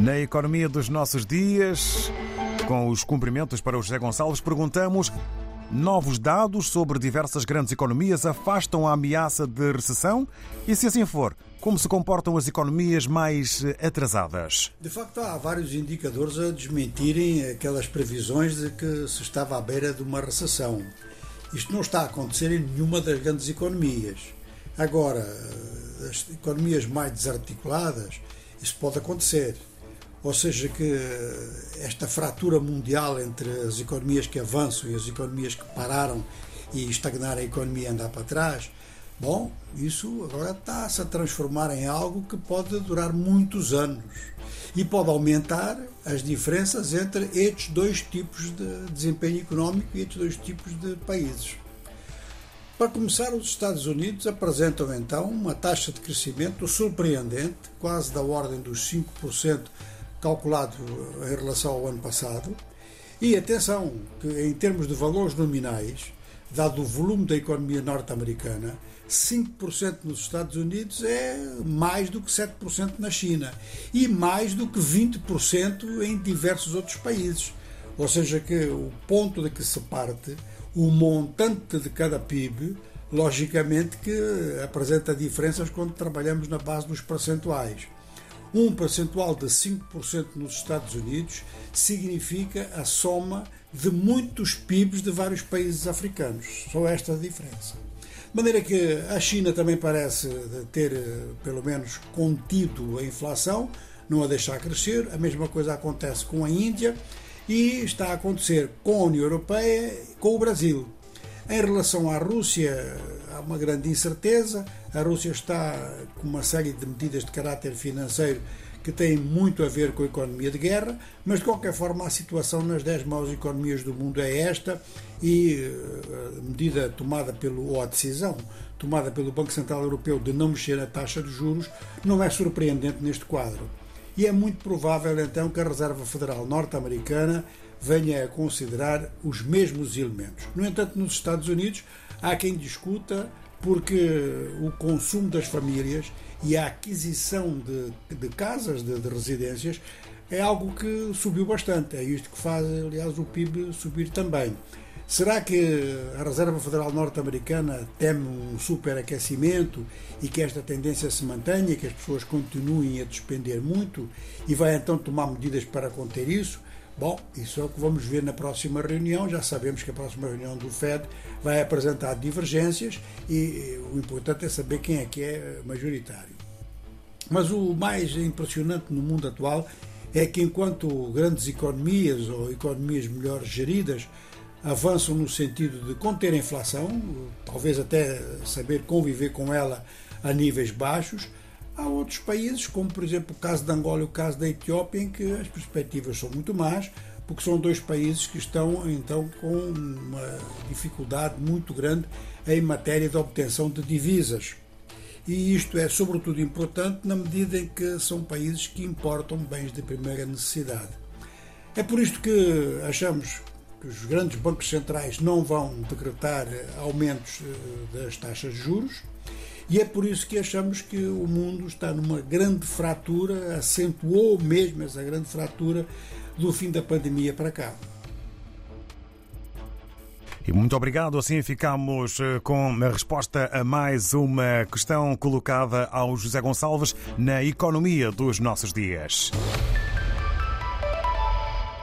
Na economia dos nossos dias, com os cumprimentos para o José Gonçalves, perguntamos: novos dados sobre diversas grandes economias afastam a ameaça de recessão? E se assim for, como se comportam as economias mais atrasadas? De facto, há vários indicadores a desmentirem aquelas previsões de que se estava à beira de uma recessão. Isto não está a acontecer em nenhuma das grandes economias. Agora, as economias mais desarticuladas, isso pode acontecer. Ou seja, que esta fratura mundial entre as economias que avançam e as economias que pararam e estagnaram a economia andar para trás, bom, isso agora está-se a transformar em algo que pode durar muitos anos e pode aumentar as diferenças entre estes dois tipos de desempenho económico e estes dois tipos de países. Para começar, os Estados Unidos apresentam então uma taxa de crescimento surpreendente, quase da ordem dos 5% calculado em relação ao ano passado. E atenção, que em termos de valores nominais, dado o volume da economia norte-americana, 5% nos Estados Unidos é mais do que 7% na China e mais do que 20% em diversos outros países. Ou seja, que o ponto de que se parte, o montante de cada PIB, logicamente que apresenta diferenças quando trabalhamos na base dos percentuais. Um percentual de 5% nos Estados Unidos significa a soma de muitos PIBs de vários países africanos. Só esta a diferença. De maneira que a China também parece ter, pelo menos, contido a inflação, não a deixar crescer. A mesma coisa acontece com a Índia e está a acontecer com a União Europeia com o Brasil. Em relação à Rússia, há uma grande incerteza. A Rússia está com uma série de medidas de caráter financeiro que têm muito a ver com a economia de guerra, mas de qualquer forma a situação nas 10 maiores economias do mundo é esta e eh, a medida tomada pelo, ou a decisão tomada pelo Banco Central Europeu de não mexer a taxa de juros não é surpreendente neste quadro. E é muito provável então que a Reserva Federal norte-americana venha a considerar os mesmos elementos. No entanto, nos Estados Unidos há quem discuta porque o consumo das famílias e a aquisição de, de casas, de, de, residências, é algo que subiu bastante. É isto que faz, aliás, o PIB subir também. Será que a Reserva Federal Norte-Americana teme um superaquecimento e que esta tendência se mantenha, que as pessoas continuem a despender muito e vai então tomar medidas para conter isso? Bom, isso é o que vamos ver na próxima reunião. Já sabemos que a próxima reunião do FED vai apresentar divergências e o importante é saber quem é que é majoritário. Mas o mais impressionante no mundo atual é que enquanto grandes economias ou economias melhor geridas avançam no sentido de conter a inflação, talvez até saber conviver com ela a níveis baixos, Há outros países, como por exemplo o caso de Angola e o caso da Etiópia, em que as perspectivas são muito más, porque são dois países que estão então com uma dificuldade muito grande em matéria de obtenção de divisas. E isto é sobretudo importante na medida em que são países que importam bens de primeira necessidade. É por isto que achamos que os grandes bancos centrais não vão decretar aumentos eh, das taxas de juros e é por isso que achamos que o mundo está numa grande fratura, acentuou mesmo essa grande fratura do fim da pandemia para cá. E muito obrigado. Assim ficamos eh, com a resposta a mais uma questão colocada ao José Gonçalves na economia dos nossos dias.